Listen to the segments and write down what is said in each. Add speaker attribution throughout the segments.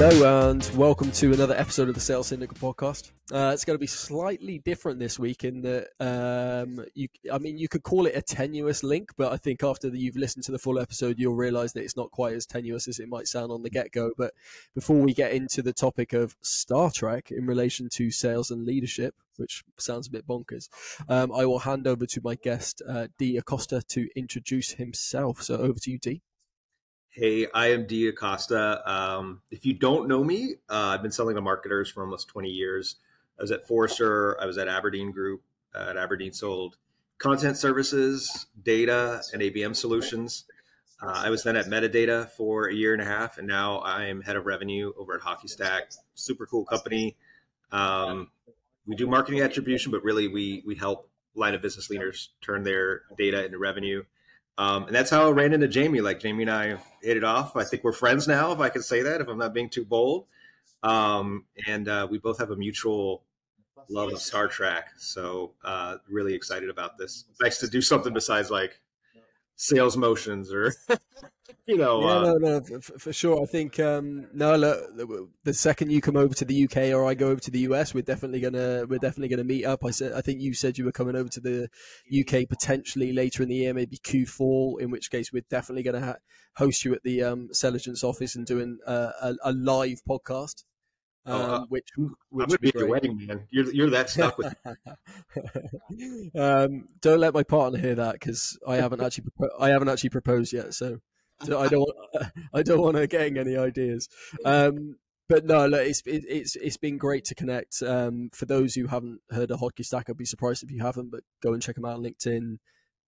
Speaker 1: Hello and welcome to another episode of the Sales Syndicate podcast. Uh, it's going to be slightly different this week in that um, you, I mean, you could call it a tenuous link, but I think after the, you've listened to the full episode, you'll realise that it's not quite as tenuous as it might sound on the get go. But before we get into the topic of Star Trek in relation to sales and leadership, which sounds a bit bonkers, um, I will hand over to my guest uh, Dee Acosta to introduce himself. So over to you, Dee.
Speaker 2: Hey, I am Dee Acosta. Um, if you don't know me, uh, I've been selling to marketers for almost 20 years. I was at Forrester, I was at Aberdeen Group. Uh, at Aberdeen, sold content services, data, and ABM solutions. Uh, I was then at Metadata for a year and a half, and now I'm head of revenue over at HockeyStack. Super cool company. Um, we do marketing attribution, but really we we help line of business leaders turn their data into revenue. Um, and that's how I ran into Jamie. Like Jamie and I hit it off. I think we're friends now, if I can say that, if I'm not being too bold. Um, and uh, we both have a mutual love of Star Trek. So uh, really excited about this. Nice to do something besides like sales motions or you know
Speaker 1: yeah,
Speaker 2: uh,
Speaker 1: no, no, for, for, sure. I think um, no, look, the second you come over to the UK or I go over to the US, we're definitely gonna we're definitely gonna meet up. I said I think you said you were coming over to the UK potentially later in the year, maybe Q4. In which case, we're definitely gonna ha- host you at the um, Selligence office and doing uh, a, a live podcast.
Speaker 2: Oh, uh,
Speaker 1: Um, which,
Speaker 2: I'm gonna be
Speaker 1: be
Speaker 2: at your wedding, man. You're you're that stuck with.
Speaker 1: um, don't let my partner hear that because I haven't actually I haven't actually proposed yet, so, I don't want, I don't want her getting any ideas. Um, but no, look, it's it, it's it's been great to connect. Um, for those who haven't heard of HockeyStack, I'd be surprised if you haven't, but go and check them out on LinkedIn.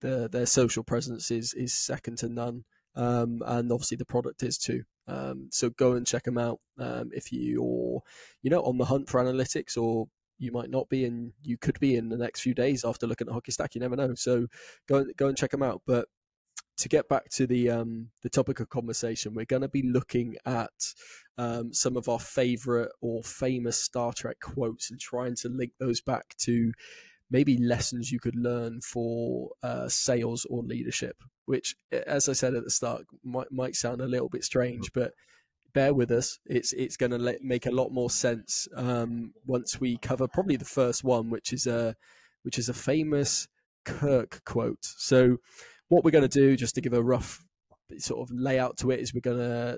Speaker 1: Their their social presence is is second to none, um, and obviously the product is too. Um, so go and check them out um, if you're you know on the hunt for analytics or you might not be and you could be in the next few days after looking at HockeyStack you never know so go go and check them out but to get back to the um, the topic of conversation we're going to be looking at um, some of our favorite or famous star trek quotes and trying to link those back to maybe lessons you could learn for uh, sales or leadership which as i said at the start might, might sound a little bit strange but bear with us. It's it's going to make a lot more sense um, once we cover probably the first one, which is a which is a famous Kirk quote. So, what we're going to do, just to give a rough sort of layout to it, is we're going to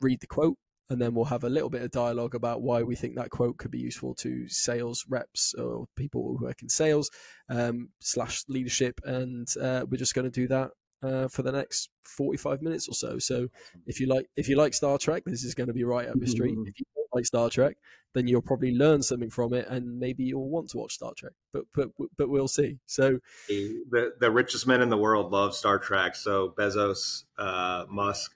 Speaker 1: read the quote, and then we'll have a little bit of dialogue about why we think that quote could be useful to sales reps or people who work in sales um, slash leadership, and uh, we're just going to do that uh, for the next 45 minutes or so. So if you like if you like Star Trek, this is going to be right up your street. If you like Star Trek, then you'll probably learn something from it, and maybe you'll want to watch Star Trek. But but but we'll see. So
Speaker 2: the the richest men in the world love Star Trek. So Bezos, uh, Musk,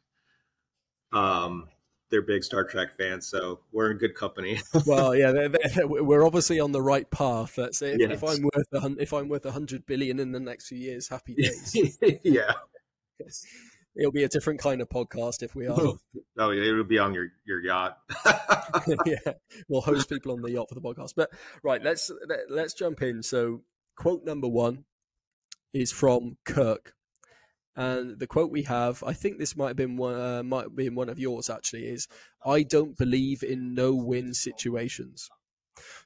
Speaker 2: um, they're big Star Trek fans. So we're in good company.
Speaker 1: well, yeah, they're, they're, we're obviously on the right path. That's if,
Speaker 2: Yes.
Speaker 1: if I'm worth a, if I'm worth a hundred billion in the next few years, happy days.
Speaker 2: yeah.
Speaker 1: It'll be a different kind of podcast if we are.
Speaker 2: Oh, yeah, it'll be on your your yacht.
Speaker 1: yeah, we'll host people on the yacht for the podcast. But right, let's let, let's jump in. So, quote number one is from Kirk, and the quote we have, I think this might have been one, uh, might have been one of yours actually, is "I don't believe in no-win situations."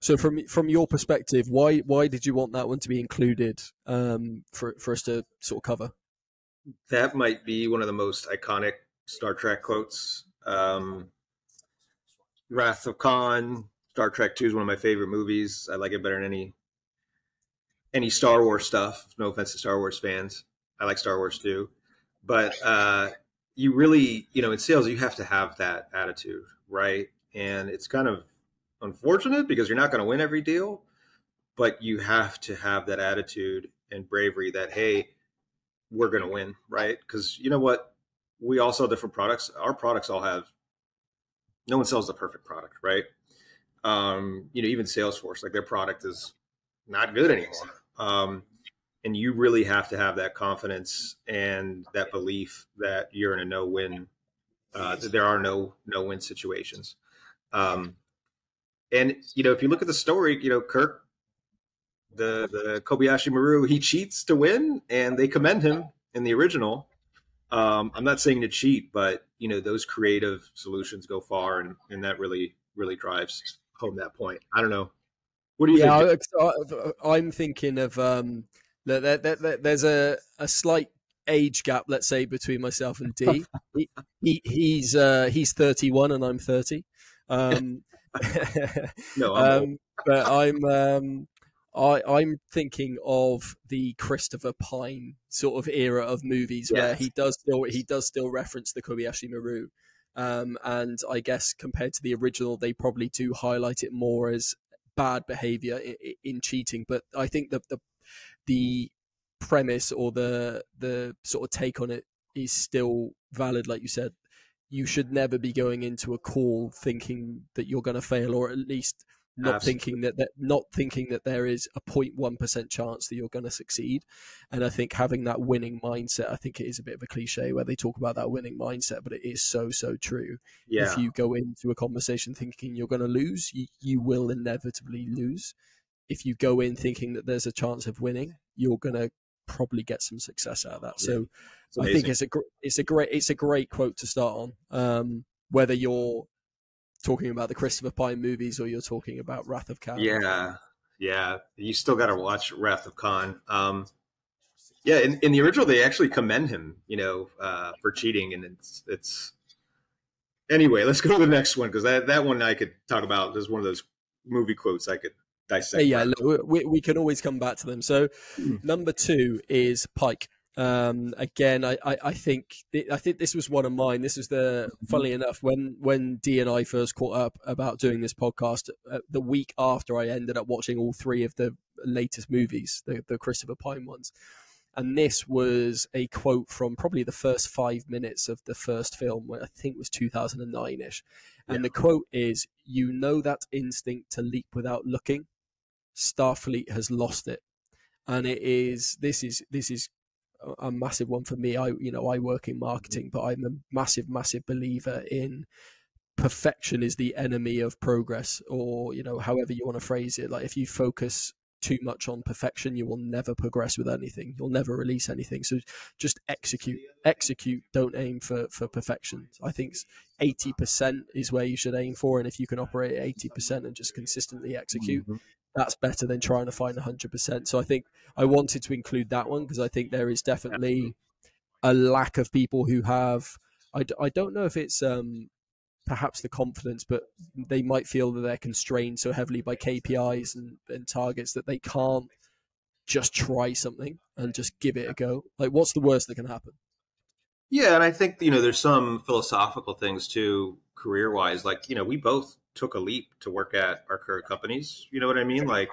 Speaker 1: So, from from your perspective, why why did you want that one to be included um, for for us to sort of cover?
Speaker 2: That might be one of the most iconic Star Trek quotes. Um, Wrath of Khan, Star Trek Two is one of my favorite movies. I like it better than any any Star Wars stuff. No offense to Star Wars fans, I like Star Wars too, but uh, you really, you know, in sales, you have to have that attitude, right? And it's kind of unfortunate because you're not going to win every deal, but you have to have that attitude and bravery that hey we're going to win, right? Because you know what? We all sell different products. Our products all have, no one sells the perfect product, right? Um, you know, even Salesforce, like their product is not good anymore. Um, and you really have to have that confidence and that belief that you're in a no win, uh, that there are no no win situations. Um, and, you know, if you look at the story, you know, Kirk the the Kobayashi Maru he cheats to win, and they commend him in the original. Um, I'm not saying to cheat, but you know those creative solutions go far, and, and that really really drives home that point. I don't know. What do you
Speaker 1: yeah,
Speaker 2: think?
Speaker 1: I, am thinking of um, there, there, there, there's a, a slight age gap, let's say, between myself and Dee. he, he, he's uh, he's 31 and I'm 30. Um,
Speaker 2: no, I'm
Speaker 1: um, but I'm um, I, I'm thinking of the Christopher Pine sort of era of movies
Speaker 2: Yes.
Speaker 1: where he does still he does still reference the Kobayashi Maru. Um, and I guess compared to the original, they probably do highlight it more as bad behavior in, in cheating. But I think that the the premise or the the sort of take on it is still valid, like you said. You should never be going into a call thinking that you're going to fail, or at least not
Speaker 2: Absolutely.
Speaker 1: thinking that, that not thinking that there is a 0.1 percent chance that you're going to succeed. And I think having that winning mindset, I think it is a bit of a cliche where they talk about that winning mindset, but it is so so true.
Speaker 2: yeah,
Speaker 1: If you go into a conversation thinking you're going to lose, you, you will inevitably lose. If you go in thinking that there's a chance of winning, you're going to probably get some success out of that. So I think it's a gr- it's a great it's a great quote to start on. Um, whether you're talking about the Christopher Pine movies or you're talking about Wrath of Khan.
Speaker 2: Yeah, yeah. You still got to watch Wrath of Khan. Um, yeah, in, in the original, they actually commend him, you know, uh, for cheating, and it's it's. Anyway, let's go to the next one because that that one I could talk about. Is one of those movie quotes I could dissect.
Speaker 1: yeah, look, we, we can always come back to them. So
Speaker 2: Hmm.
Speaker 1: number two is Pike. Um, again, I, I, I think I think this was one of mine. This is the funnily enough when when Dee and I first caught up about doing this podcast uh, the week after I ended up watching all three of the latest movies, the the Christopher Pine ones, and this was a quote from probably the first five minutes of the first film, I think it was two thousand and nine ish, and the quote is, "You know that instinct to leap without looking." Starfleet has lost it, and it is this is this is a- massive one for me. I you know I work in marketing, but I'm a massive massive believer in perfection is the enemy of progress, or you know however you want to phrase it. Like if you focus too much on perfection, you will never progress with anything. You'll never release anything. So just execute, execute. Don't aim for for perfection. I think eighty percent is where you should aim for, and if you can operate at eighty percent and just consistently execute,
Speaker 2: Mhm.
Speaker 1: That's better than trying to find 100%. So I think I wanted to include that one because I think there is definitely a lack of people who have. I, d- I don't know if it's um, perhaps the confidence, but they might feel that they're constrained so heavily by KPIs and, and targets that they can't just try something and just give it a go. Like, what's the worst that can happen?
Speaker 2: Yeah, and I think you know there's some philosophical things too, career wise. Like you know, we both took a leap to work at our current companies. You know what I mean? Like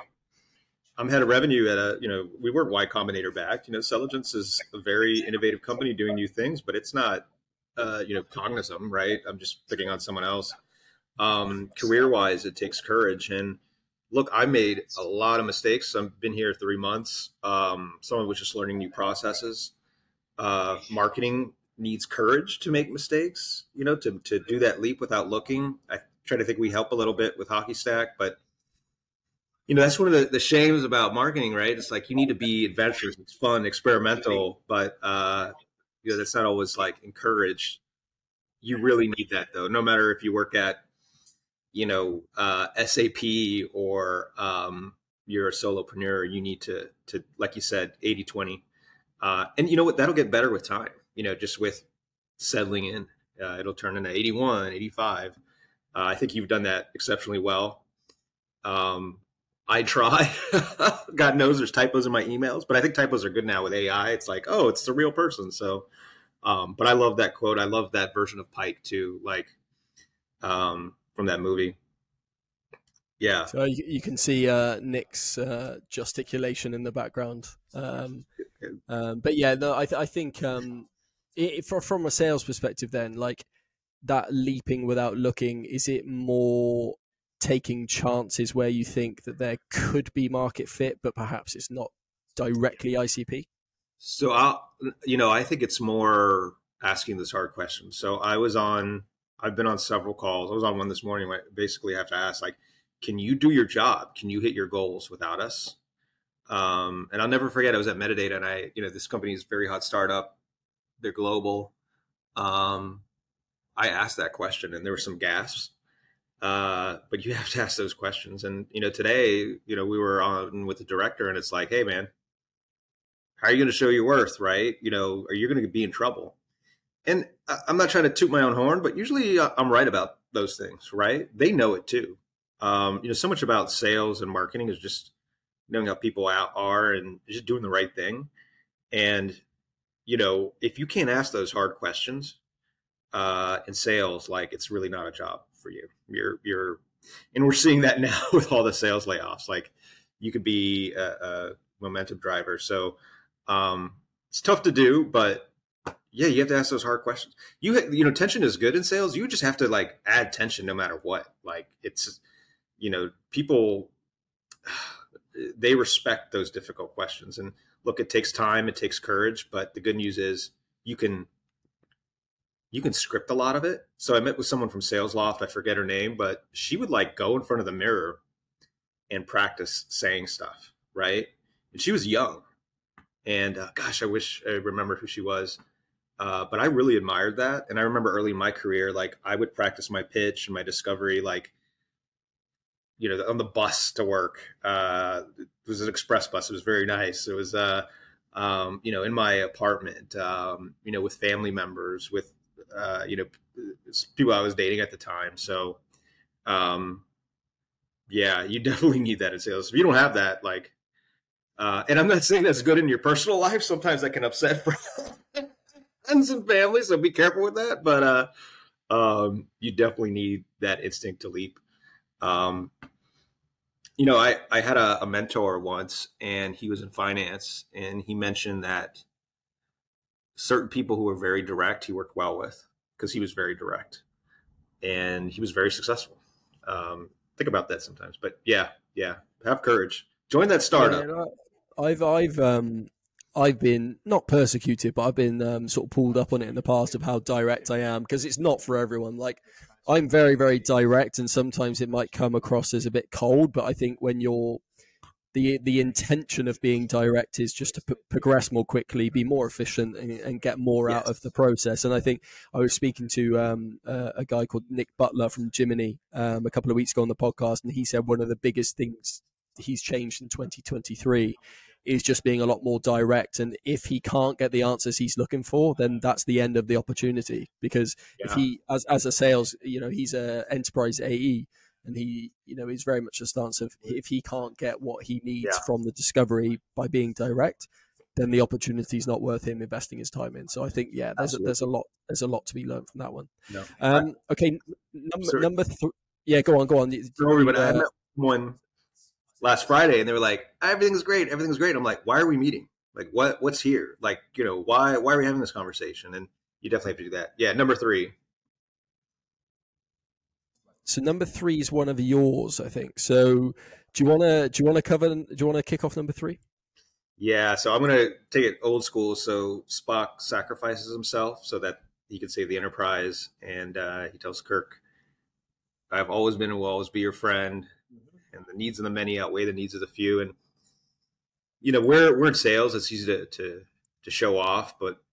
Speaker 2: I'm head of revenue at a you know we weren't Y Combinator backed. You know, Selligence is a very innovative company doing new things, but it's not uh, you know Cognizant, right? I'm just picking on someone else. Um, career wise, it takes courage and. Look, I made a lot of mistakes. I've been here three months. Um, some of which is learning new processes. Uh, marketing needs courage to make mistakes, you know, to, to do that leap without looking. I try to think we help a little bit with HockeyStack, but you know, that's one of the, the shames about marketing, right? It's like you need to be adventurous, it's fun, experimental, but uh, you know, that's not always like encouraged. You really need that though, no matter if you work at, you know, uh, SAP or um, you're a solopreneur, you need to, to, like you said, 80, 20. Uh, and you know what, that'll get better with time, you know, just with settling in, uh, it'll turn into 81, 85. Uh, I think you've done that exceptionally well. Um, I try. God knows there's typos in my emails, but I think typos are good now with AI. It's like, oh, it's the real person. So, um, but I love that quote. I love that version of Pike too, like um, from that movie. Yeah,
Speaker 1: So you, you can see uh, Nick's uh, gesticulation in the background. Um, um, but yeah, no, I, th- I think um, it, for, from a sales perspective, then like that leaping without looking, is it more taking chances where you think that there could be market fit, but perhaps it's not directly ICP?
Speaker 2: So I'll, you know, I think it's more asking this hard question. So I was on, I've been on several calls. I was on one this morning. Where I basically have to ask, like, can you do your job? Can you hit your goals without us? Um, and I'll never forget. I was at Metadata, and I, you know, this company is very hot startup. they're global. Um, I asked that question, and there were some gasps. Uh, but you have to ask those questions. And you know, today, you know, we were on with the director, and it's like, hey, man, how are you going to show your worth? Right? You know, are you going to be in trouble? And I'm not trying to toot my own horn, but usually uh, I'm right about those things. Right? They know it too. Um, you know, so much about sales and marketing is just knowing how people are and just doing the right thing. And you know, if you can't ask those hard questions uh, in sales, like it's really not a job for you. You're you're, and we're seeing that now with all the sales layoffs. Like you could be a, a momentum driver. So um, it's tough to do, but yeah, you have to ask those hard questions. You you know, tension is good in sales. You just have to like add tension no matter what. Like it's you know, people they respect those difficult questions and look, it takes time, it takes courage, but the good news is you can you can script a lot of it. So I met with someone from Salesloft, I forget her name, but she would like go in front of the mirror and practice saying stuff, right? And she was young. And uh, gosh, I wish I remembered who she was. Uh, but I really admired that. And I remember early in my career, like I would practice my pitch and my discovery, like, you know, on the bus to work. Uh, it was an express bus. It was very nice. It was, uh, um, you know, in my apartment, um, you know, with family members, with uh, you know, people I was dating at the time. So, um, yeah, you definitely need that in sales. If you don't have that, like, uh, and I'm not saying that's good in your personal life. Sometimes that can upset friends and family, so be careful with that. But uh, um, you definitely need that instinct to leap. Um, you know, I, I had a, a mentor once, and he was in finance, and he mentioned that certain people who were very direct he worked well with because he was very direct and he was very successful um, think about that sometimes but yeah yeah have courage join that startup yeah,
Speaker 1: i've i've um I've been not persecuted, but I've been um, sort of pulled up on it in the past of how direct I am because it's not for everyone. Like I'm very, very direct, and sometimes it might come across as a bit cold. But I think when you're the the intention of being direct is just to p- progress more quickly, be more efficient, and, and get more yes. out of the process. And I think I was speaking to um, uh, a guy called Nick Butler from Jiminny um, a couple of weeks ago on the podcast, and he said one of the biggest things he's changed in 2023 is just being a lot more direct. And if he can't get the answers he's looking for, then that's the end of the opportunity. Because yeah. if he, as as a sales, you know, he's a enterprise AE and he you know is very much a stance of if he can't get what he needs yeah. from the discovery by being direct then the opportunity is not worth him investing his time in. So i think yeah there's a, there's a lot there's a lot to be learned from that one. No. um, okay number number three yeah go on go on.
Speaker 2: Sorry, but uh, i met one last friday and they were like everything's great everything's great. I'm like why are we meeting? Like what what's here? Like you know why why are we having this conversation? And you definitely have to do that. Yeah number three
Speaker 1: so number three is one of yours, I think. So do you want to do you want to cover? Do you want to kick off number three?
Speaker 2: Yeah. So I'm going to take it old school. So Spock sacrifices himself so that he can save the Enterprise, and uh, he tells Kirk, "I've always been and will always be your friend, mm-hmm. and the needs of the many outweigh the needs of the few." And you know, we're we're in sales. It's easy to to, to show off, but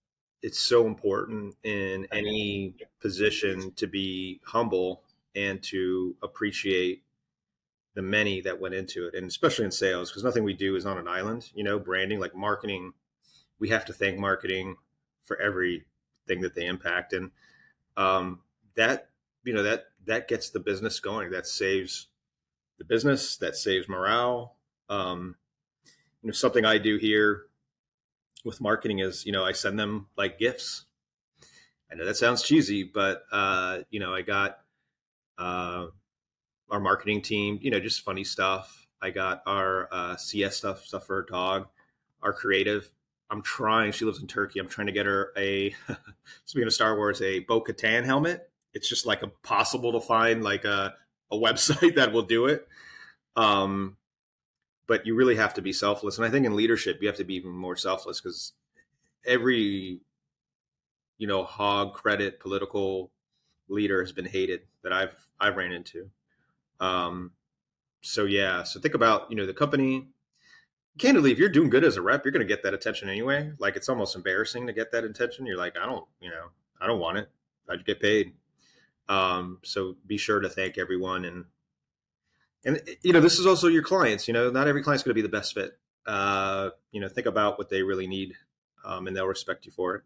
Speaker 2: it's so important in any position to be humble and to appreciate the many that went into it and especially in sales because nothing we do is on an island you know branding like marketing we have to thank marketing for everything that they impact and um, that you know that that gets the business going that saves the business that saves morale um, you know something i do here with marketing is you know i send them like gifts. I know that sounds cheesy but uh, you know i got uh, our marketing team, you know, just funny stuff. I got our uh, CS stuff, stuff for her dog, our creative. I'm trying. She lives in Turkey. I'm trying to get her a. speaking of Star Wars, a Bo Katan helmet. It's just like impossible to find like a a website that will do it. Um, but you really have to be selfless, and I think in leadership you have to be even more selfless because every you know hog credit political leader has been hated that I've I've ran into. Um, so yeah, so think about you know the company, candidly, if you're doing good as a rep, you're going to get that attention anyway. Like it's almost embarrassing to get that attention. You're like, I don't, you know, I don't want it. I get paid. Um, so be sure to thank everyone and and you know this is also your clients. You know, not every client's going to be the best fit. Uh, you know, think about what they really need, um, and they'll respect you for it.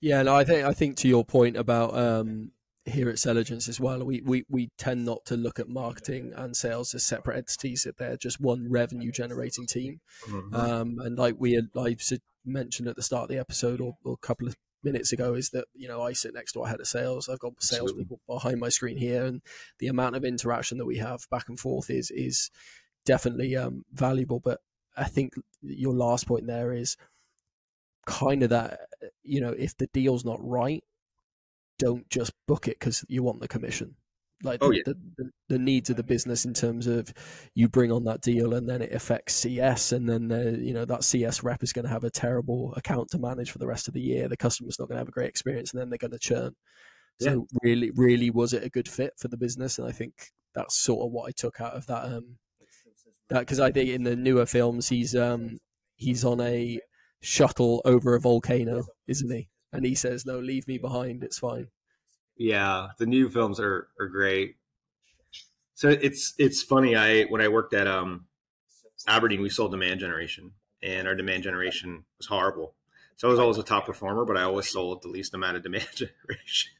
Speaker 1: Yeah, no, I think I think to your point about um, here at Selligence as well, we, we we tend not to look at marketing and sales as separate entities; that they're just one revenue generating team. Mm-hmm. Um, and like we I mentioned at the start of the episode or, or, a couple of minutes ago, is that you know I sit next to our head of sales. I've got salespeople behind my screen here, and the amount of interaction that we have back and forth is is definitely um, valuable. But I think your last point there is kind of that you know if the deal's not right don't just book it because you want the commission like oh, the, yeah. the, the, the, needs of the business in terms of you bring on that deal and then it affects cs and then the, you know that cs rep is going to have a terrible account to manage for the rest of the year the customer's not going to have a great experience and then they're going to churn so yeah. really really was it a good fit for the business and i think that's sort of what i took out of that um that because i think in the newer films he's um he's on a shuttle over a volcano, isn't he? And he says, "No, leave me behind. It's fine."
Speaker 2: Yeah, the new films are are great. So it's it's funny. I when I worked at um Aberdeen, we sold demand generation, and our demand generation was horrible. So I was always a top performer, but I always sold the least amount of demand generation.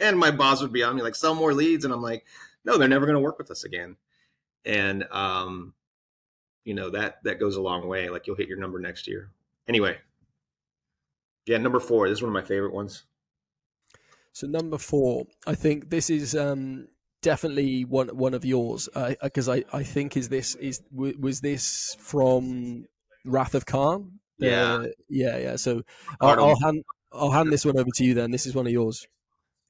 Speaker 2: and my boss would be on me like, "Sell more leads," and I'm like, "No, they're never going to work with us again." And um, you know that that goes a long way. Like you'll hit your number next year. Anyway, yeah, number four. This is one of my favorite ones.
Speaker 1: So number four, I think this is um, definitely one one of yours because uh, I, I think is this is was this from Wrath of Khan?
Speaker 2: Yeah,
Speaker 1: uh, yeah, yeah. So I'll, I'll, hand I'll hand this one over to you. Then this is one of yours.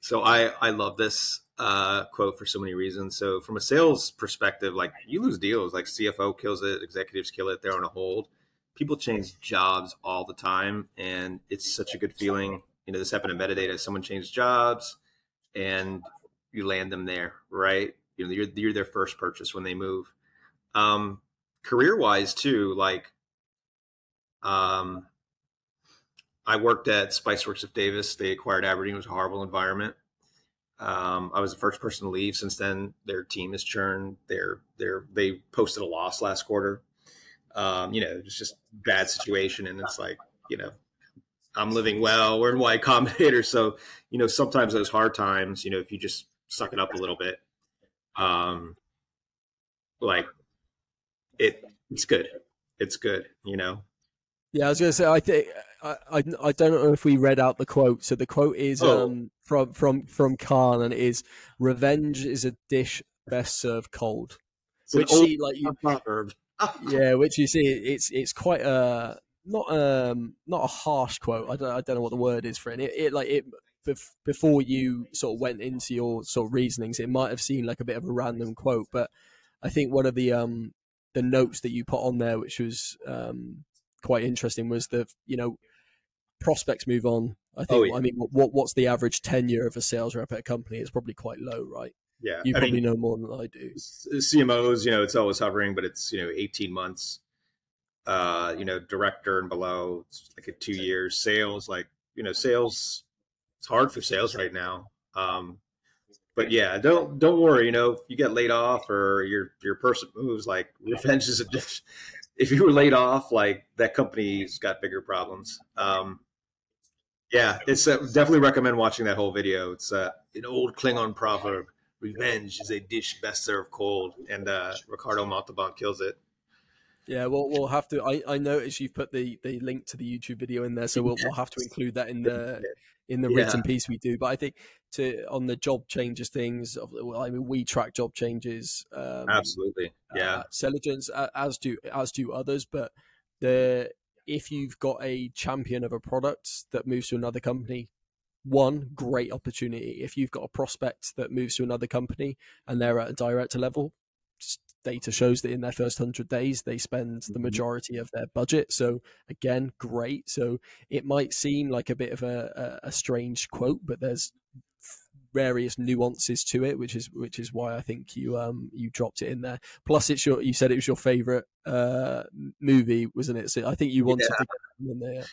Speaker 2: So I I love this uh, quote for so many reasons. So from a sales perspective, like you lose deals, like CFO kills it, executives kill it, they're on a hold people change jobs all the time, and it's such a good feeling. You know, this happened in metadata. Someone changed jobs, and you land them there, right? You know, you're you're their first purchase when they move. Um, career wise, too, like, um, I worked at Spiceworks Ziff Davis. They acquired Aberdeen. It was a horrible environment. Um, I was the first person to leave. Since then, their team has churned. They're they're they posted a loss last quarter um, you know, it's just bad situation. And it's like, you know, I'm living well. We're in Y Combinator. So, you know, sometimes those hard times, you know, if you just suck it up a little bit, um, like it, it's good. It's good, you know?
Speaker 1: Yeah, I was going to say, I think, I, I, I, don't know if we read out the quote. So the quote is oh. um, from, from, from Khan and it is revenge is a dish best served cold.
Speaker 2: It's which she, like you, proverb
Speaker 1: yeah, which you see, it's it's quite a not um not a harsh quote. I don't I don't know what the word is for it. It, it like it before you sort of went into your sort of reasonings, it might have seemed like a bit of a random quote, but I think one of the um the notes that you put on there, which was um quite interesting, was the you know prospects move on. I think. Oh, yeah. I mean, what what's the average tenure of a sales rep at a company? It's probably quite low, right?
Speaker 2: Yeah,
Speaker 1: you probably I mean, know more than I do.
Speaker 2: CMOs, you know, it's always hovering, but it's you know, eighteen months. Uh, you know, director and below, it's like a two years. Sales, like you know, sales. It's hard for sales right now. Um, but yeah, don't don't worry. You know, if you get laid off or your your person moves, like revenge is a. If you were laid off, like that company's got bigger problems. Um, yeah, it's uh, definitely recommend watching that whole video. It's uh, an old Klingon proverb revenge is a dish best served cold, and uh, Ricardo Montalban kills it.
Speaker 1: Yeah, well, we'll have to. I, I noticed you've put the, the link to the YouTube video in there, so we'll, we'll have to include that in the in the written yeah. piece we do. But I think to on the job changes things, I mean, we track job changes. Um,
Speaker 2: Absolutely, yeah.
Speaker 1: Uh, as do as do others, but the if you've got a champion of a product that moves to another company, one great opportunity. If you've got a prospect that moves to another company and they're at a director level data shows that in their first 100 days they spend the mm-hmm. majority of their budget. So again great. So it might seem like a bit of a, a, a strange quote but there's various nuances to it, which is which is why I think you um you dropped it in there. Plus, it's your you said it was your favorite uh movie, wasn't it? So I think you wanted yeah. to get in there.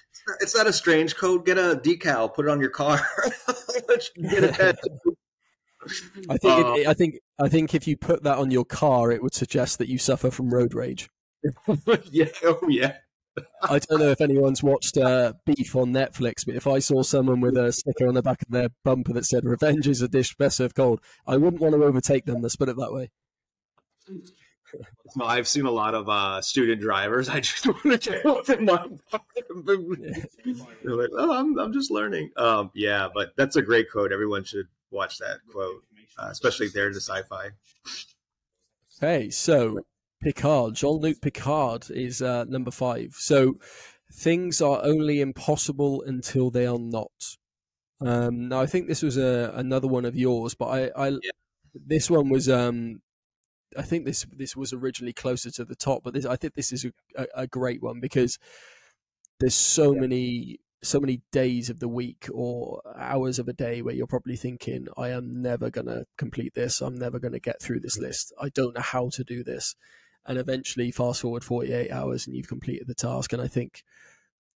Speaker 2: It's not a strange code. Get a decal, put it on your car. get a
Speaker 1: I think uh, it, I think I think if you put that on your car, it would suggest that you suffer from road rage.
Speaker 2: yeah, oh yeah.
Speaker 1: I don't know if anyone's watched uh, Beef on Netflix, but if I saw someone with a sticker on the back of their bumper that said "Revenge is a dish best served cold," I wouldn't want to overtake them. Let's put it that way.
Speaker 2: I've seen a lot of uh, student drivers. I just want to get open my. They're like, "Oh, I'm I'm just learning." Um, yeah, but that's a great quote. Everyone should watch that quote, uh, especially if they're into sci-fi.
Speaker 1: Hey, so Picard, Jean Luc Picard is uh, number five. So things are only impossible until they are not. Um, now I think this was a, another one of yours, but I, I yeah. this one was um, I think this this was originally closer to the top, but this I think this is a, a great one because there's so yeah. many so many days of the week or hours of a day where you're probably thinking, I am never gonna complete this. I'm never gonna get through this list. I don't know how to do this and eventually fast forward 48 hours and you've completed the task. And i think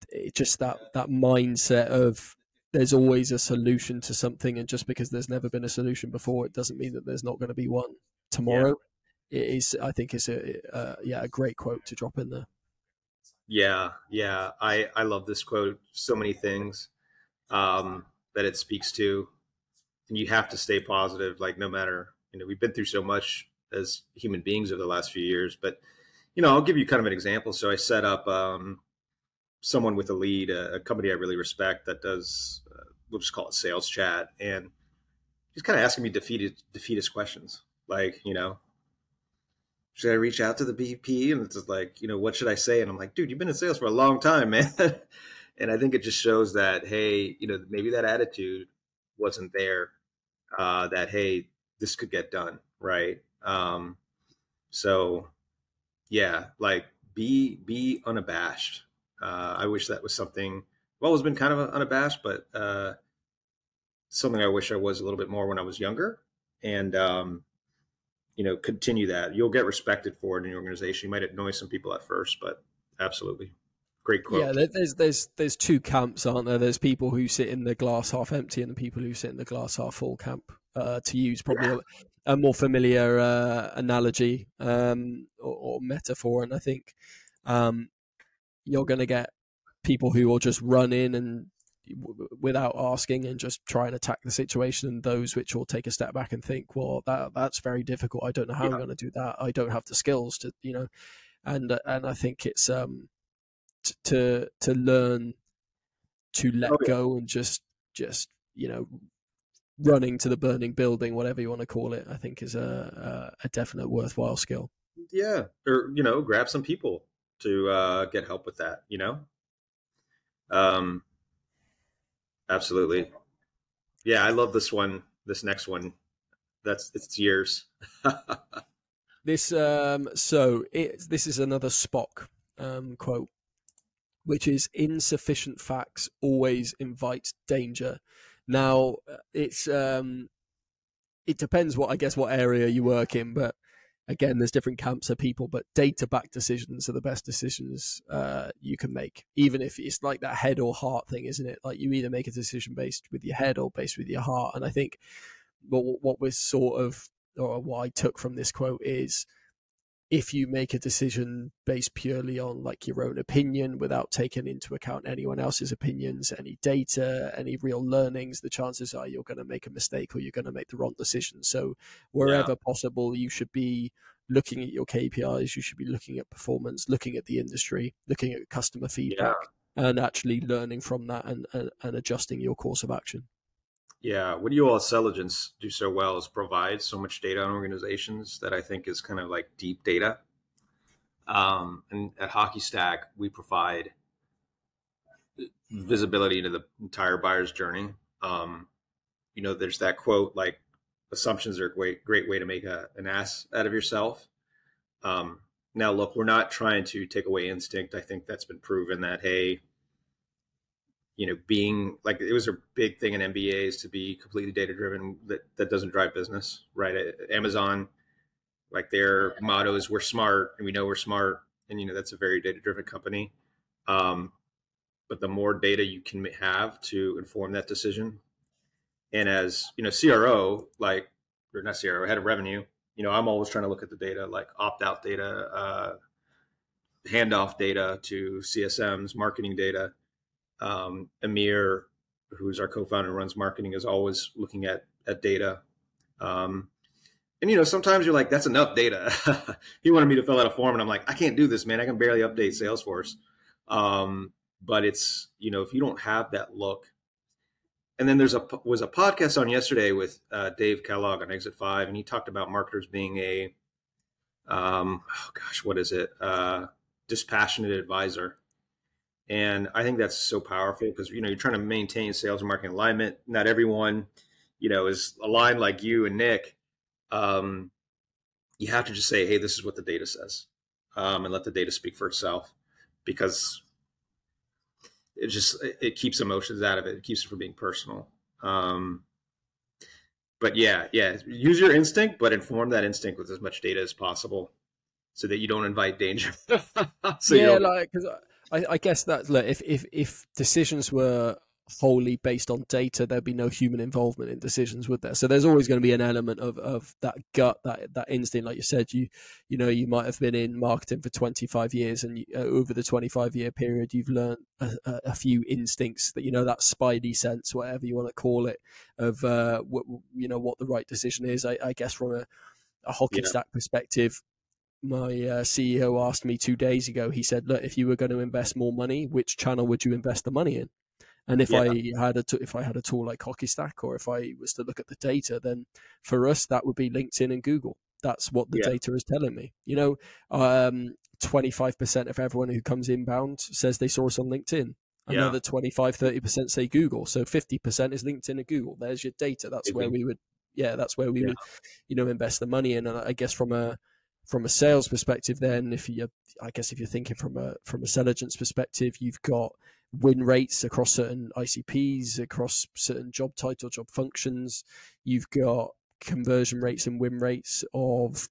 Speaker 1: it just that that mindset of there's always a solution to something and just because there's never been a solution before it doesn't mean that there's not going to be one tomorrow. Yeah. it is i think it's a, a yeah a great quote to drop in there.
Speaker 2: Yeah yeah. I i love this quote so many things um that it speaks to. And you have to stay positive like no matter you know we've been through so much as human beings over the last few years. But you know, I'll give you kind of an example. So I set up um, someone with a lead, a, a, company I really respect that does, uh, we'll just call it sales chat, and he's kind of asking me defeated defeatist questions, like you know. Should I reach out to the VP? And it's just like, you know, what should I say? And I'm like, dude, you've been in sales for a long time, man. and I think it just shows that, hey, you know, maybe that attitude wasn't there. Uh, that hey, this could get done, right? Um, so yeah, like be be unabashed. Uh, I wish that was something. I've always been kind of unabashed, but uh, something I wish I was a little bit more when I was younger. And um, you know, continue that. You'll get respected for it in your organization. You might annoy some people at first, but absolutely. Great quote.
Speaker 1: Yeah, there's there's there's two camps, aren't there? There's people who sit in the glass half empty, and the people who sit in the glass half full camp. Uh, to use probably yeah a more familiar uh, analogy um, or, or, metaphor, and I think um, you're going to get people who will just run in and w- without asking and just try and attack the situation, and those which will take a step back and think, well, that that's very difficult. I don't know how yeah. I'm going to do that. I don't have the skills to, you know, and uh, and I think it's um t- to to learn to let oh, yeah. go and just just you know running to the burning building, whatever you want to call it, I think is a, a, a definite worthwhile skill.
Speaker 2: Yeah, or you know, grab some people to uh, get help with that. You know, um, absolutely. Yeah, I love this one. This next one, that's it's years.
Speaker 1: this um, so it, this is another Spock um, quote, which is insufficient facts always invite danger. Now uh, it's um, it depends what I guess what area you work in, but again, there's different camps of people. But data-backed decisions are the best decisions uh, you can make, even if it's like that head or heart thing, isn't it? Like you either make a decision based with your head or based with your heart. And I think what what we're sort of or what I took from this quote is if you make a decision based purely on like your own opinion without taking into account anyone else's opinions any data any real learnings the chances are you're going to make a mistake or you're going to make the wrong decision so wherever yeah. possible you should be looking at your kpis you should be looking at performance looking at the industry looking at customer feedback yeah. and actually learning from that and, and, and adjusting your course of action
Speaker 2: yeah, what do you all at Selligence do so well is provide so much data on organizations that I think is kind of like deep data. Um, and at HockeyStack, we provide visibility into the entire buyer's journey. Um, you know, there's that quote like assumptions are a great, great way to make a, an ass out of yourself. Um, now, look, we're not trying to take away instinct. I think that's been proven that, hey, you know, being like it was a big thing in MBAs to be completely data driven. That that doesn't drive business, right? Amazon, like their motto is "We're smart, and we know we're smart," and you know that's a very data driven company. Um, but the more data you can have to inform that decision, and as you know, CRO, like or not CRO, head of revenue, you know, I'm always trying to look at the data, like opt out data, uh, handoff data to CSMs, marketing data um, Emir, who's our co-founder and runs marketing, is always looking at at data. Um, and you know, sometimes you're like, "That's enough data." he wanted me to fill out a form, and I'm like, "I can't do this, man. I can barely update Salesforce." Um, but it's you know, if you don't have that look, and then there's a was a podcast on yesterday with uh, Dave Kellogg on Exit Five, and he talked about marketers being a, um, oh gosh, what is it? Uh, dispassionate advisor and I think that's so powerful because you know you're trying to maintain sales and marketing alignment. Not everyone, you know, is aligned like you and Nick. Um, you have to just say, "Hey, this is what the data says," um, and let the data speak for itself, because it just it keeps emotions out of it. It keeps it from being personal. Um, but yeah, yeah, use your instinct, but inform that instinct with as much data as possible, so that you don't invite danger.
Speaker 1: so yeah, like because I, I guess that look, if if if decisions were wholly based on data, there'd be no human involvement in decisions, would there? So there's always going to be an element of, of that gut, that that instinct. Like you said, you you know you might have been in marketing for 25 years, and you, uh, over the 25 year period, you've learned a, a, a, few instincts that you know that spidey sense, whatever you want to call it, of uh, what, you know what the right decision is. I, I guess from a, a hockey yeah. stack perspective, my uh, CEO asked me two days ago. He said, "Look, if you were going to invest more money, which channel would you invest the money in?" And if yeah. I had a t- if I had a tool like HockeyStack, or if I was to look at the data, then for us that would be LinkedIn and Google. That's what the yeah. data is telling me. You know, um, 25% of everyone who comes inbound says they saw us on LinkedIn. Another yeah. 25, 30% say Google. So 50% is LinkedIn and Google. There's your data. That's where we would, yeah, that's where we would, you know, invest the money in. And I guess from a, from a sales perspective, then if you, I guess if you're thinking from a from a Selligence perspective, you've got win rates across certain ICPs, across certain job title, job functions. You've got conversion rates and win rates of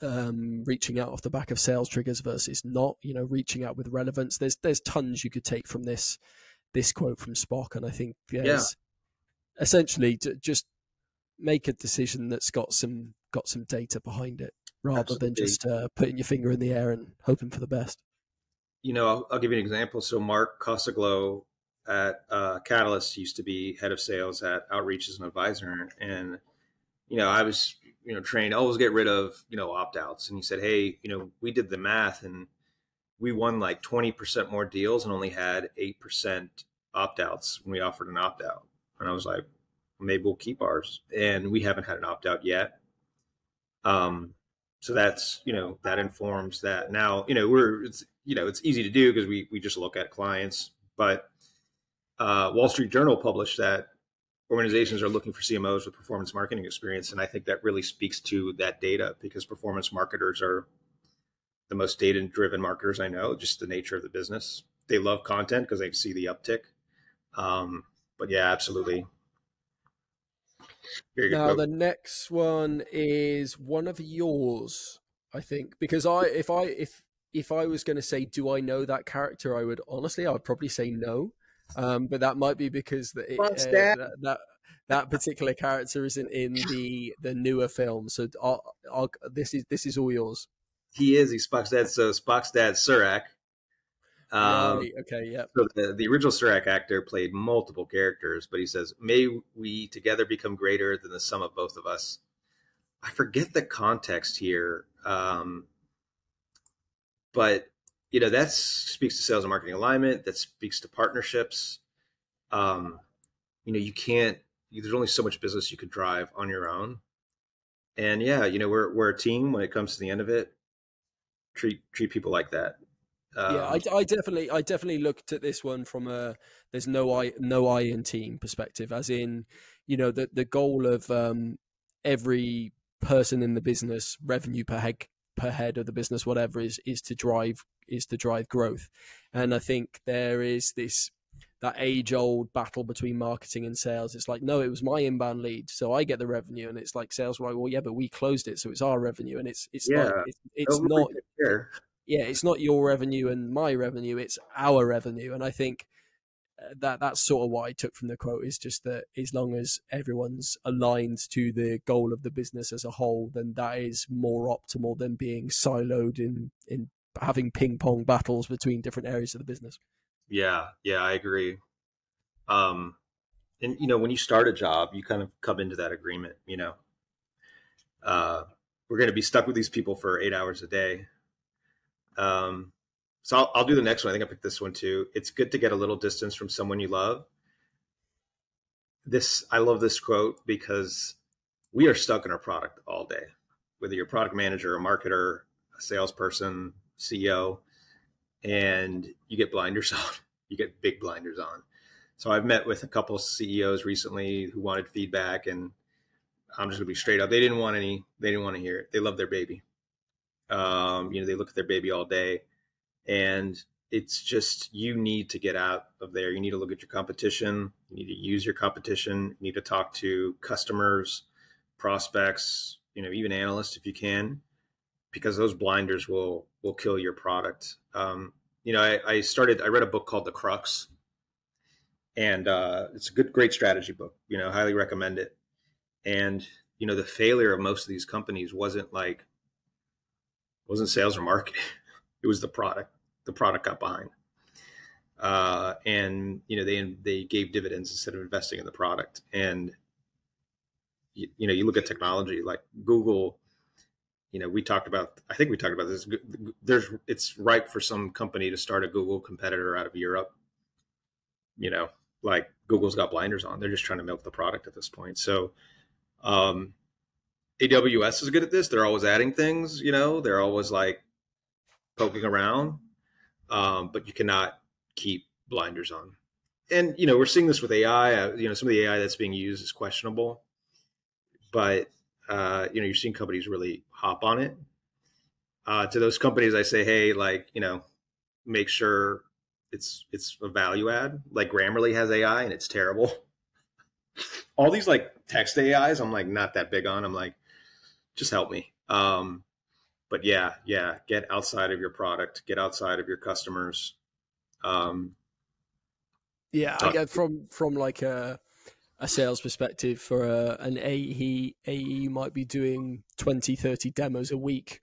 Speaker 1: um, reaching out off the back of sales triggers versus not. You know, reaching out with relevance. There's there's tons you could take from this this quote from Spock, and I think yeah. essentially just make a decision that's got some got some data behind it rather Absolutely. than just uh, putting your finger in the air and hoping for the best.
Speaker 2: You know, I'll, I'll give you an example. So Mark Kosoglow at uh, Catalyst used to be head of sales at Outreach as an advisor, and you know, I was you know trained always get rid of you know opt outs, and he said, hey, you know, we did the math and we won like twenty percent more deals and only had eight percent opt outs when we offered an opt out, and I was like, maybe we'll keep ours, and we haven't had an opt out yet. Um, so that's you know that informs that. Now you know we're it's you know it's easy to do because we we just look at clients but uh, wall street journal published that organizations are looking for cmos with performance marketing experience and i think that really speaks to that data because performance marketers are the most data driven marketers i know just the nature of the business. They love content because they see the uptick. Um, but yeah absolutely
Speaker 1: now the next one is one of yours, I think, because I if I if if I was going to say, do I know that character? I would honestly, I would probably say no. Um, but that might be because the, uh, that, that that particular character isn't in the the newer film. So I'll, I'll, this is this is all yours.
Speaker 2: He is. He's Spock's dad. So Spock's dad, Sarek,
Speaker 1: um, right. Okay. Yeah.
Speaker 2: So the, the original Sarek actor played multiple characters, but he says, "May we together become greater than the sum of both of us." I forget the context here, um, but you know that speaks to sales and marketing alignment. That speaks to partnerships. Um, you know, you can't. There's only so much business you could drive on your own, and yeah, you know, we're we're a team when it comes to the end of it. Treat treat people like that.
Speaker 1: Um, yeah, I, I, definitely, I definitely looked at this one from a there's no I, no I in team perspective, as in, you know, the the goal of um, every person in the business, revenue per head per head of the business, whatever is is to drive is to drive growth, and I think there is this that age old battle between marketing and sales. It's like, no, it was my inbound lead, so I get the revenue, and it's like sales right? well, yeah, but we closed it, so it's our revenue, and it's it's
Speaker 2: Yeah.
Speaker 1: like it's, it's not
Speaker 2: Sure.
Speaker 1: Yeah, it's not your revenue and my revenue; it's our revenue. And I think uh, that that's sort of what I took from the quote is just that as long as everyone's aligned to the goal of the business as a whole, then that is more optimal than being siloed in in having ping pong battles between different areas of the business.
Speaker 2: Yeah, yeah, I agree. Um, and you know, when you start a job, you kind of come into that agreement. You know, uh, we're going to be stuck with these people for eight hours a day. Um, so I'll, I'll do the next one. I think I picked this one too. It's good to get a little distance from someone you love. This I love this quote because we are stuck in our product all day, whether you're a product manager, a marketer, a salesperson, CEO, and you get blinders on. You get big blinders on. So I've met with a couple CEOs recently who wanted feedback, and I'm just gonna be straight up. They didn't want any. They didn't want to hear it. They love their baby. Um, you know, they look at their baby all day, and it's just you need to get out of there. You need to look at your competition. You need to use your competition. You need to talk to customers, prospects, you know, even analysts if you can, because those blinders will will kill your product. Um, you know, I, I started. I read a book called The Crux, and uh, it's a good, great strategy book. You know, highly recommend it. And you know, the failure of most of these companies wasn't like wasn't sales or marketing; it was the product. The product got behind, uh, and you know they they gave dividends instead of investing in the product. And you, you know, you look at technology like Google. You know, we talked about. I think we talked about this. There's, it's ripe for some company to start a Google competitor out of Europe. You know, like Google's got blinders on. They're just trying to milk the product at this point. So, um, AWS is good at this. They're always adding things. You know, they're always like poking around, um, but you cannot keep blinders on. And you know, we're seeing this with AI. Uh, you know, some of the AI that's being used is questionable, but uh, you know, you're seeing companies really hop on it. Uh, to those companies, I say, hey, like, you know, make sure it's it's a value add. Like Grammarly has AI and it's terrible. All these like text AIs, I'm like not that big on. I'm like, just help me. Um, but yeah, yeah, get outside of your product, get outside of your customers. Um,
Speaker 1: Yeah, I get from from like a a sales perspective for a, an AE AE you might be doing 20 30 demos a week.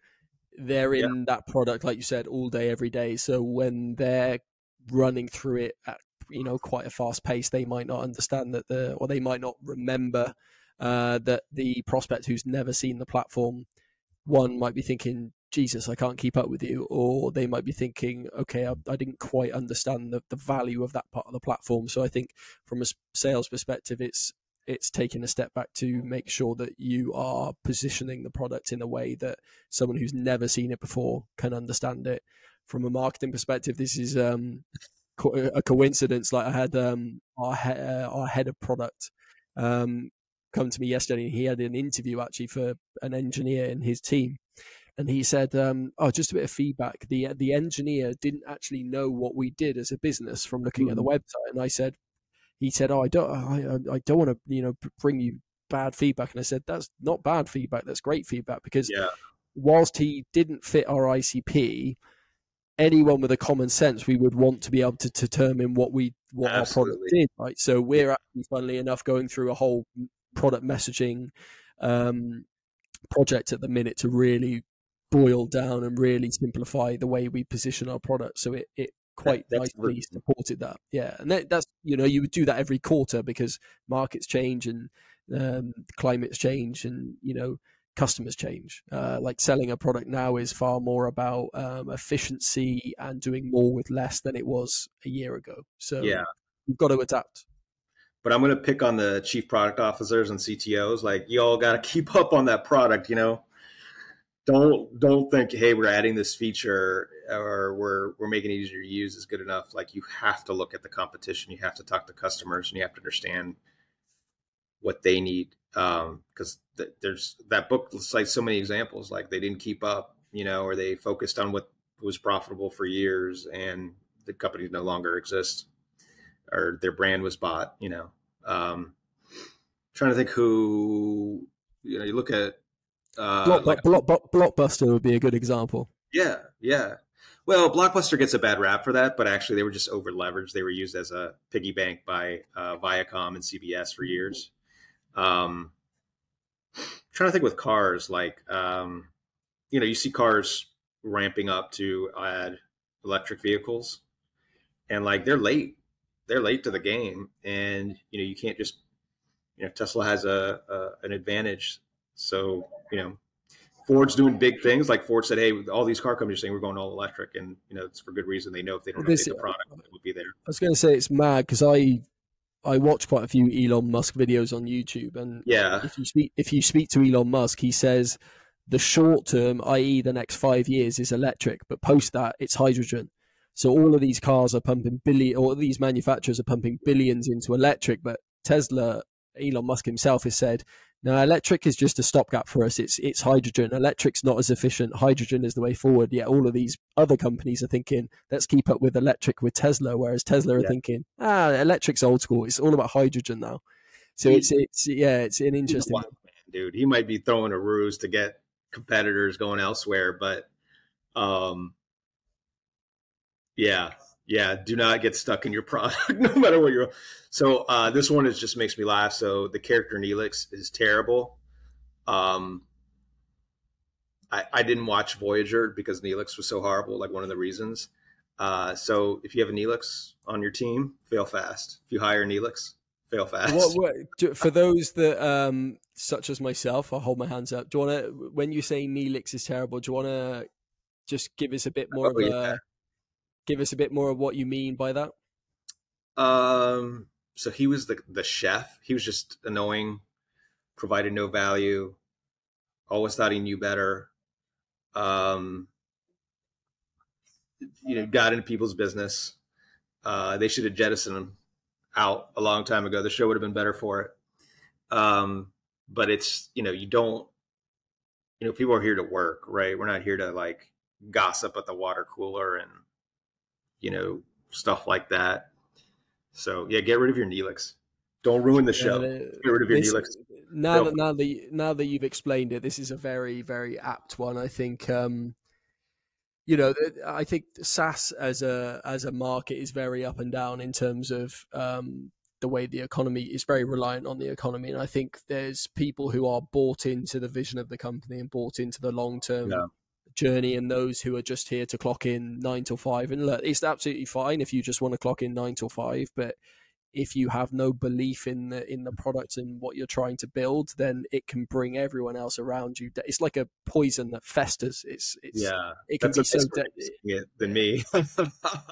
Speaker 1: They're in that product like you said all day every day. So when they're running through it at you know quite a fast pace, they might not understand that the or they might not remember uh, that the prospect who's never seen the platform one might be thinking jesus i can't keep up with you or they might be thinking okay i, I didn't quite understand the, the value of that part of the platform. So i think from a sales perspective it's it's taking a step back to make sure that you are positioning the product in a way that someone who's never seen it before can understand it. From a marketing perspective this is um a coincidence like i had um our, he- uh, our head of product um come to me yesterday. And he had an interview actually for an engineer in his team, and he said, um, "Oh, just a bit of feedback. The the engineer didn't actually know what we did as a business from looking at the website." And I said, "He said, oh, I don't, I, I don't want to, you know, bring you bad feedback." And I said, "That's not bad feedback. That's great feedback because
Speaker 2: yeah,
Speaker 1: whilst he didn't fit our ICP." Anyone with a common sense, we would want to be able to determine what we what our product did, right? So we're actually, funnily enough, going through a whole product messaging um, project at the minute to really boil down and really simplify the way we position our product. So it, it quite
Speaker 2: that's
Speaker 1: nicely
Speaker 2: really-
Speaker 1: supported that. Yeah, and that, that's you know you would do that every quarter because markets change and um, climates change and you know customers change. Uh, like selling a product now is far more about um, efficiency and doing more with less than it was a year ago. So
Speaker 2: yeah.
Speaker 1: you've got to adapt.
Speaker 2: But I'm going to pick on the chief product officers and CTOs. Like, y'all got to keep up on that product. You know, don't don't think, hey, we're adding this feature or we're we're making it easier to use is good enough. Like, you have to look at the competition. You have to talk to customers, and you have to understand what they need. Um, because th- there's that book cites so many examples. Like, they didn't keep up, you know, or they focused on what was profitable for years, and the company no longer exists. Or their brand was bought. You know, um, trying to think who you know. You look at uh,
Speaker 1: Block,
Speaker 2: like-
Speaker 1: Block- Block- Blockbuster would be a good example.
Speaker 2: yeah, yeah. Well, Blockbuster gets a bad rap for that, but actually they were just over leveraged. They were used as a piggy bank by uh, Viacom and CBS for years. Um, trying to think with cars, like um, you know, you see cars ramping up to add electric vehicles, and like they're late. They're late to the game, and you know you can't just you know Tesla has a, a an advantage. So you know Ford's doing big things. Like Ford said, "Hey, all these car companies are saying we're going all electric, and you know it's for good reason. They know if they don't
Speaker 1: This-
Speaker 2: update the product, it will be there."
Speaker 1: I was going to say it's mad because I I watch quite a few Elon Musk videos on YouTube, and
Speaker 2: Yeah,
Speaker 1: if you speak if you speak to Elon Musk, he says the short term, i.e., the next five years, is electric, but post that it's hydrogen. So all of these cars are pumping billion, or these manufacturers are pumping billions into electric, but Tesla, Elon Musk himself has said, no, electric is just a stopgap for us. It's it's hydrogen. Electric's not as efficient. Hydrogen is the way forward. Yet all of these other companies are thinking, let's keep up with electric with Tesla, whereas Tesla are
Speaker 2: Yeah.
Speaker 1: thinking, ah, electric's old school. It's all about hydrogen now. So
Speaker 2: He-
Speaker 1: it's it's yeah, it's an interesting.
Speaker 2: wild man, dude. He might be throwing a ruse to get competitors going elsewhere, but um, yeah, yeah. Do not get stuck in your product, no matter what you're. So uh, this one is just makes me laugh. So the character Neelix is terrible. Um, I, I didn't watch Voyager because Neelix was so horrible. Like one of the reasons. Uh, so if you have a Neelix on your team, fail fast. If you hire Neelix, fail fast.
Speaker 1: What, what, for those that, um, such as myself, I'll hold my hands up. Do you want to, when you say Neelix is terrible, do you want to just give us a bit more
Speaker 2: Oh,
Speaker 1: of
Speaker 2: yeah.
Speaker 1: a, give us a bit more of what you mean by that?
Speaker 2: Um, so he was the the chef. He was just annoying, provided no value, always thought he knew better. Um, you know, got into people's business. Uh, they should have jettisoned him out a long time ago. The show would have been better for it. Um, but it's you know you don't you know people are here to work, right? We're not here to like gossip at the water cooler and you know stuff like that. So yeah, get rid of your Neelix. Don't ruin the show.
Speaker 1: Yeah,
Speaker 2: Get rid of your
Speaker 1: this-
Speaker 2: Neelix.
Speaker 1: now that now that now that you've explained it, this is a very very apt one. I think um, you know I think SaaS as a as a market is very up and down in terms of um, the way the economy is very reliant on the economy, and I think there's people who are bought into the vision of the company and bought into the long term.
Speaker 2: Yeah.
Speaker 1: Journey and those who are just here to clock in nine till five, and look, it's absolutely fine if you just want to clock in nine till five. But if you have no belief in the in the product and what you're trying to build, then it can bring everyone else around you. It's like a poison that festers. It's it's
Speaker 2: Yeah,
Speaker 1: it can
Speaker 2: that's
Speaker 1: be so. De-
Speaker 2: of saying it than me.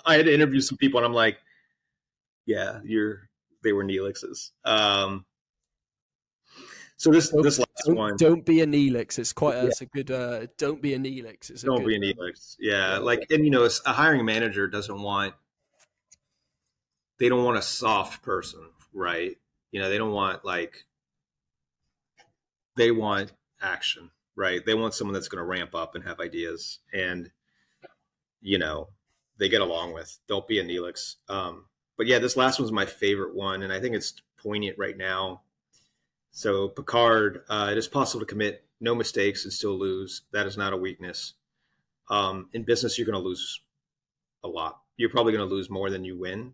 Speaker 2: I had to interview some people, and I'm like, yeah, you're. They were Neelixes. Um, so this
Speaker 1: Don't-
Speaker 2: this last
Speaker 1: don't,
Speaker 2: one,
Speaker 1: don't be a Neelix. It's quite a,
Speaker 2: Yeah.
Speaker 1: it's a good. Uh, don't be a Neelix. It's
Speaker 2: don't
Speaker 1: good,
Speaker 2: be an Neelix. Yeah,
Speaker 1: Yeah.
Speaker 2: like and you know, a hiring manager doesn't want. They don't want a soft person, right? You know, they don't want like. They want action, right? They want someone that's going to ramp up and have ideas, and you know, they get along with. Don't be a Neelix. Um, but yeah, this last one's my favorite one, and I think it's poignant right now. So Picard, uh, it is possible to commit no mistakes and still lose. That is not a weakness. Um, in business, you're going to lose a lot. You're probably going to lose more than you win,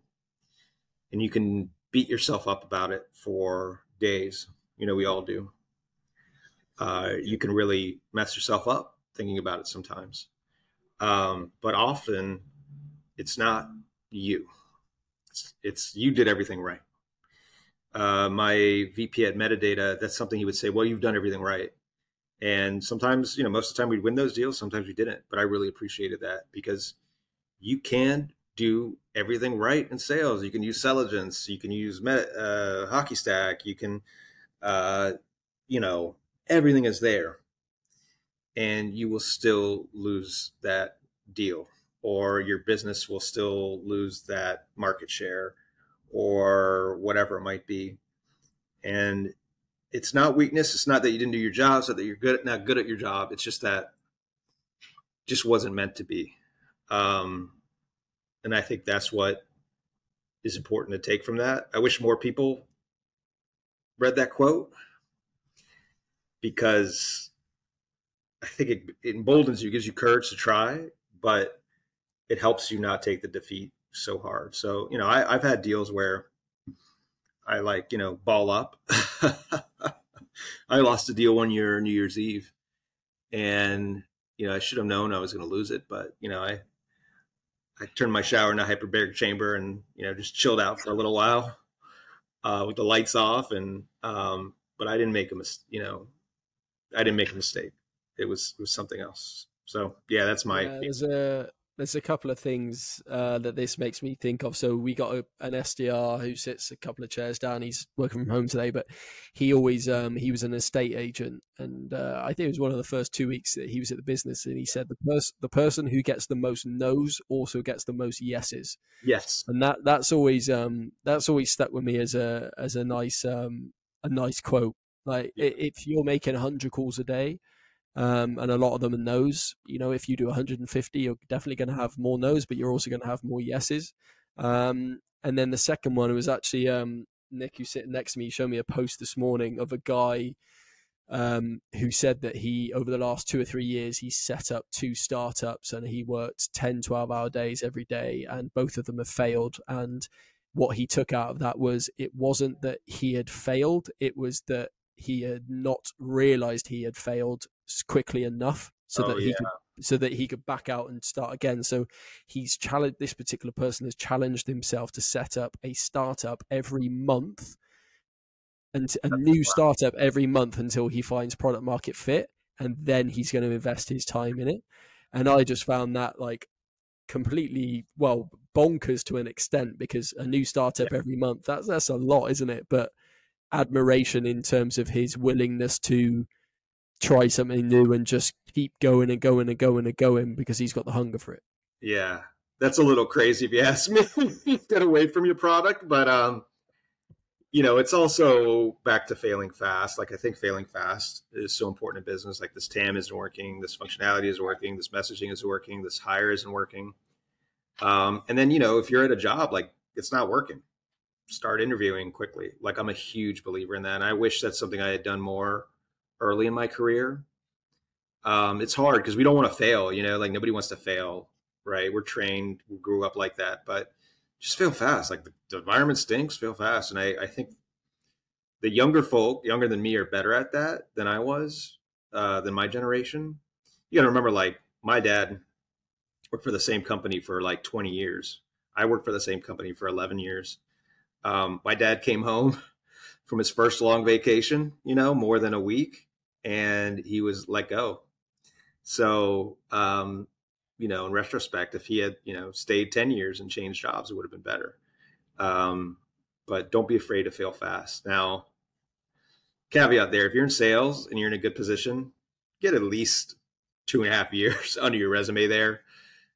Speaker 2: and you can beat yourself up about it for days. You know, we all do. Uh, you can really mess yourself up thinking about it sometimes, um, but often it's not you. It's, it's you did everything right. Uh, my VP at Metadata, that's something he would say, well, you've done everything right. And sometimes, you know, most of the time we'd win those deals, sometimes we didn't. But I really appreciated that because you can do everything right in sales. You can use Selligence, you can use Met, uh, HockeyStack, you can, uh, you know, everything is there. And you will still lose that deal, or your business will still lose that market share or whatever it might be. And it's not weakness. It's not that you didn't do your job. It's not that you're good, not good at your job. It's just that just wasn't meant to be. Um, and I think that's what is important to take from that. I wish more people read that quote because I think it, it emboldens you, gives you courage to try, but it helps you not take the defeat so hard. So, you know, I, have had deals where I like, you know, ball up. I lost a deal one year, New Year's Eve, and you know, I should have known I was going to lose it, but you know, I I turned my shower in a hyperbaric chamber and you know just chilled out for a little while uh, with the lights off, and um, but I didn't make a mistake, you know I didn't make a mistake. It was it was something else. So yeah, that's my.
Speaker 1: Yeah, there's a couple of things uh, that this makes me think of. So we got a, an SDR who sits a couple of chairs down. He's working from home today, but he always um, he was an estate agent, and uh, I think it was one of the first two weeks that he was at the business, and he said the person the person who gets the most no's also gets the most yeses.
Speaker 2: Yes,
Speaker 1: and that that's always um, that's always stuck with me as a as a nice um, a nice quote. Like yeah. if you're making hundred calls a day um, and a lot of them are no's. You know, if you do 150, you're definitely going to have more no's, but you're also going to have more yeses. Um, and then the second one was actually um, Nick, who's sitting next to me, showed me a post this morning of a guy um, who said that he, over the last two or three years, he set up two startups and he worked 10, 12 hour days every day, and both of them have failed. And what he took out of that was it wasn't that he had failed, it was that he had not realized he had failed quickly enough so oh, that he yeah. could so that he could back out and start again. So he's challenged this particular person has challenged himself to set up a startup every month and a That's new startup every month until he finds product market fit and then he's going to invest his time in it. And I just found that like completely well bonkers to an extent because a new startup yeah. every month that's that's a lot isn't it but admiration in terms of his willingness to try something new and just keep going and going and going and going because he's got the hunger for it.
Speaker 2: Yeah, that's a little crazy if you ask me. Get away from your product, but um, you know, it's also back to failing fast. Like I think failing fast is so important in business. Like this TAM isn't working, this functionality is working, this messaging is working, this hire isn't working. Um, and then you know, if you're at a job like it's not working, start interviewing quickly. Like I'm a huge believer in that. And I wish that's something I had done more early in my career. Um, it's hard because we don't want to fail, you know, like nobody wants to fail, right? We're trained, we grew up like that, but just fail fast. Like the, the environment stinks, fail fast. And I, I, think the younger folk, younger than me, are better at that than I was, uh, than my generation. You got to remember, like, my dad worked for the same company for like 20 years. I worked for the same company for 11 years. Um, my dad came home from his first long vacation, you know, more than a week, and he was let go. So, um, you know, in retrospect, if he had, you know, stayed 10 years and changed jobs, it would have been better. Um, but don't be afraid to fail fast. Now, caveat there if you're in sales and you're in a good position, get at least two and a half years under your resume there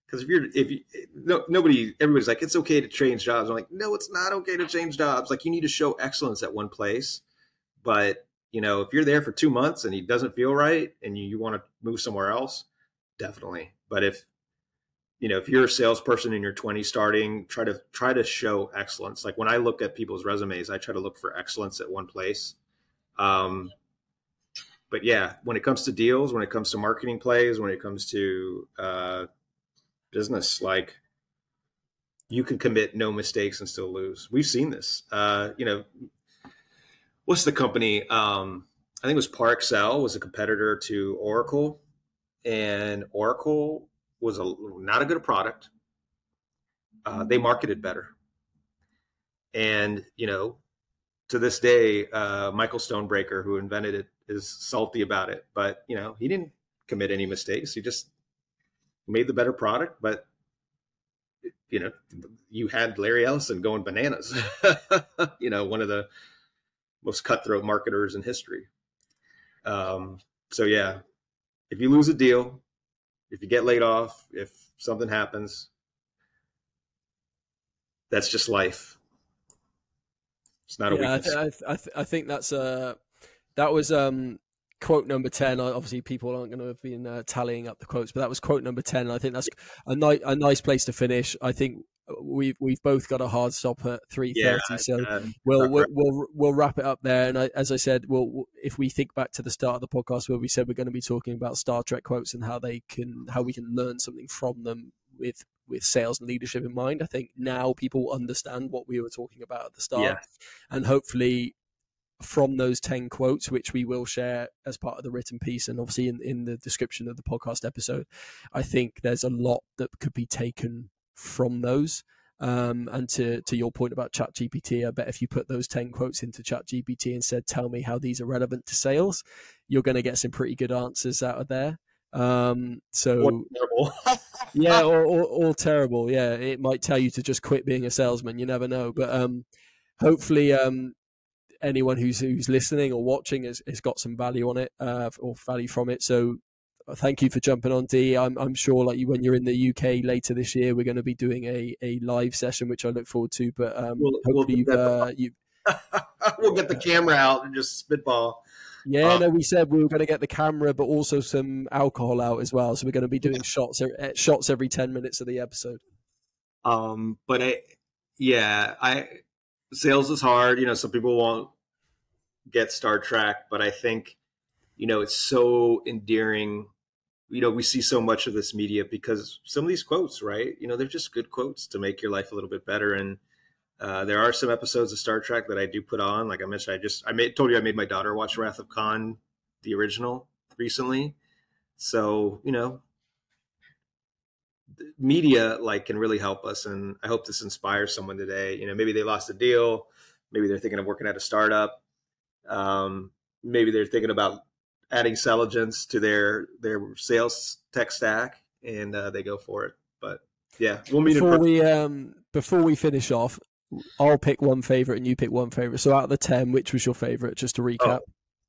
Speaker 2: because if you're if you no, nobody everybody's like it's okay to change jobs. I'm like no it's not okay to change jobs. Like you need to show excellence at one place. But you know if you're there for two months and he doesn't feel right and you, you want to move somewhere else definitely. But if you know if you're a salesperson in your 20s starting try to try to show excellence. Like when i look at people's resumes i try to look for excellence at one place. Um but yeah when it comes to deals when it comes to marketing plays when it comes to uh business. Like you can commit no mistakes and still lose. We've seen this. Uh, you know, what's the company? Um, I think it was Parexel was a competitor to Oracle, and Oracle was a not a good product. Uh, they marketed better, and you know, to this day, uh, Michael Stonebraker, who invented it, is salty about it. But you know, he didn't commit any mistakes. He just made the better product, but you know, you had Larry Ellison going bananas. you know, one of the most cutthroat marketers in history. Um, so yeah, if you lose a deal, if you get laid off, if something happens, that's just life. It's not yeah, a weakness.
Speaker 1: I, th- I, th- I think that's a that was um quote number 10 obviously people aren't going to have been uh, tallying up the quotes but that was quote number 10 i think that's a, ni- a nice place to finish i think we've we've both got a hard stop at three thirty,
Speaker 2: Yeah,
Speaker 1: so
Speaker 2: uh,
Speaker 1: we'll, we'll we'll we'll wrap it up there. And I, as I said, we'll if we think back to the start of the podcast where we said we're going to be talking about Star Trek quotes and how they can how we can learn something from them with with sales and leadership in mind. I think now people understand what we were talking about at the start,
Speaker 2: yeah,
Speaker 1: and hopefully from those 10 quotes which we will share as part of the written piece and obviously in, in the description of the podcast episode i think there's a lot that could be taken from those um, and to, to your point about chat gpt i bet if you put those 10 quotes into chat gpt and said tell me how these are relevant to sales you're going to get some pretty good answers out of there um, so
Speaker 2: terrible.
Speaker 1: yeah, or, or, or terrible. Yeah, it might tell you to just quit being a salesman. You never know. But um, hopefully, um, anyone who's who's listening or watching has, has got some value on it uh, or value from it. So uh, thank you for jumping on, Dee. I'm I'm sure like you when you're in the UK later this year, we're going to be doing a, a live session, which I look forward to. But um,
Speaker 2: We'll- we'll get
Speaker 1: you've, uh, you
Speaker 2: we'll get the camera out and just spitball.
Speaker 1: yeah,
Speaker 2: Uh,
Speaker 1: no, we said we were going to get the camera, but also some alcohol out as well. So we're going to be doing shots eh, shots every ten minutes of the episode.
Speaker 2: Um, but I, yeah, I sales is hard. You know, some people won't get Star Trek, but I think you know it's so endearing. You know, we see so much of this media because some of these quotes, right? You know, they're just good quotes to make your life a little bit better. And uh, there are some episodes of Star Trek that I do put on. Like I mentioned, I just I made told you I made my daughter watch Wrath of Khan, the original, recently. So you know, media like can really help us and i hope this inspires someone today. You know maybe they lost a deal maybe they're thinking of working at a startup um, maybe they're thinking about adding Selligence to their their sales tech stack and uh, they go for it. But yeah we'll meet
Speaker 1: before we um before we finish off i'll pick one favorite and you pick one favorite. So out of the 10 which was your favorite just to recap?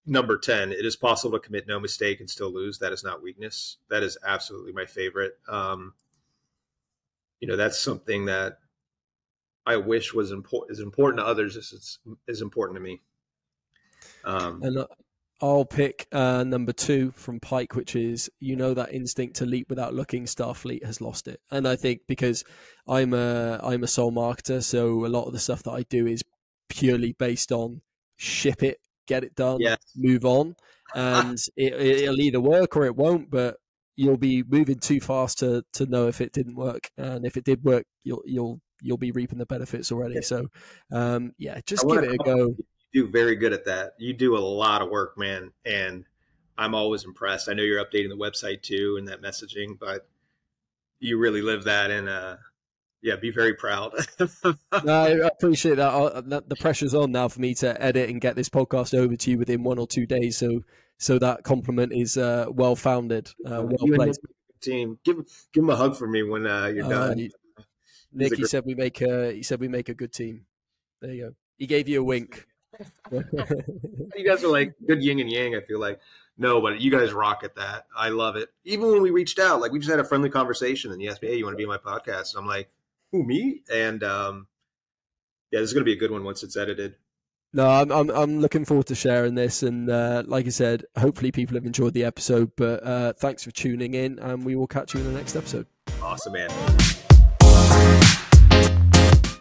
Speaker 2: number 10 it is possible to commit no mistake and still lose. That is not weakness. That is absolutely my favorite. Um, you know that's something that i wish was important is important to others as it's is important to me. Um,
Speaker 1: and uh, i'll pick uh, number two from pike which is you know that instinct to leap without looking starfleet has lost it. And i think because i'm a i'm a sole marketer so a lot of the stuff that i do is purely based on ship it get it done
Speaker 2: yes.
Speaker 1: move on. And it, it'll either work or it won't but you'll be moving too fast to to know if it didn't work and if it did work you'll you'll you'll be reaping the benefits already
Speaker 2: Yeah.
Speaker 1: so um yeah just give it a go
Speaker 2: you do very good at that you do a lot of work man and i'm always impressed i know you're updating the website too and that messaging but you really live that and uh yeah be very proud
Speaker 1: no, I appreciate that. That. The pressure's on now for me to edit and get this podcast over to you within one or two days. So, so that compliment is uh, well founded, uh, well
Speaker 2: you
Speaker 1: placed.
Speaker 2: team give give him a hug for me when uh, you're
Speaker 1: Uh,
Speaker 2: done
Speaker 1: you- Nick, he said we make a. He said we make a good team. There you go. He gave you a wink.
Speaker 2: you guys are like good yin and yang. I feel like no, but you guys rock at that. I love it. Even when we reached out, like we just had a friendly conversation, and you asked me, "Hey, you want to be on my podcast?" And I'm like, "Who me?" And um, yeah, this is gonna be a good one once it's edited.
Speaker 1: No, I'm I'm I'm looking forward to sharing this, and uh, like I said, hopefully people have enjoyed the episode. But uh, thanks for tuning in, and we will catch you in the next episode.
Speaker 2: Awesome, man.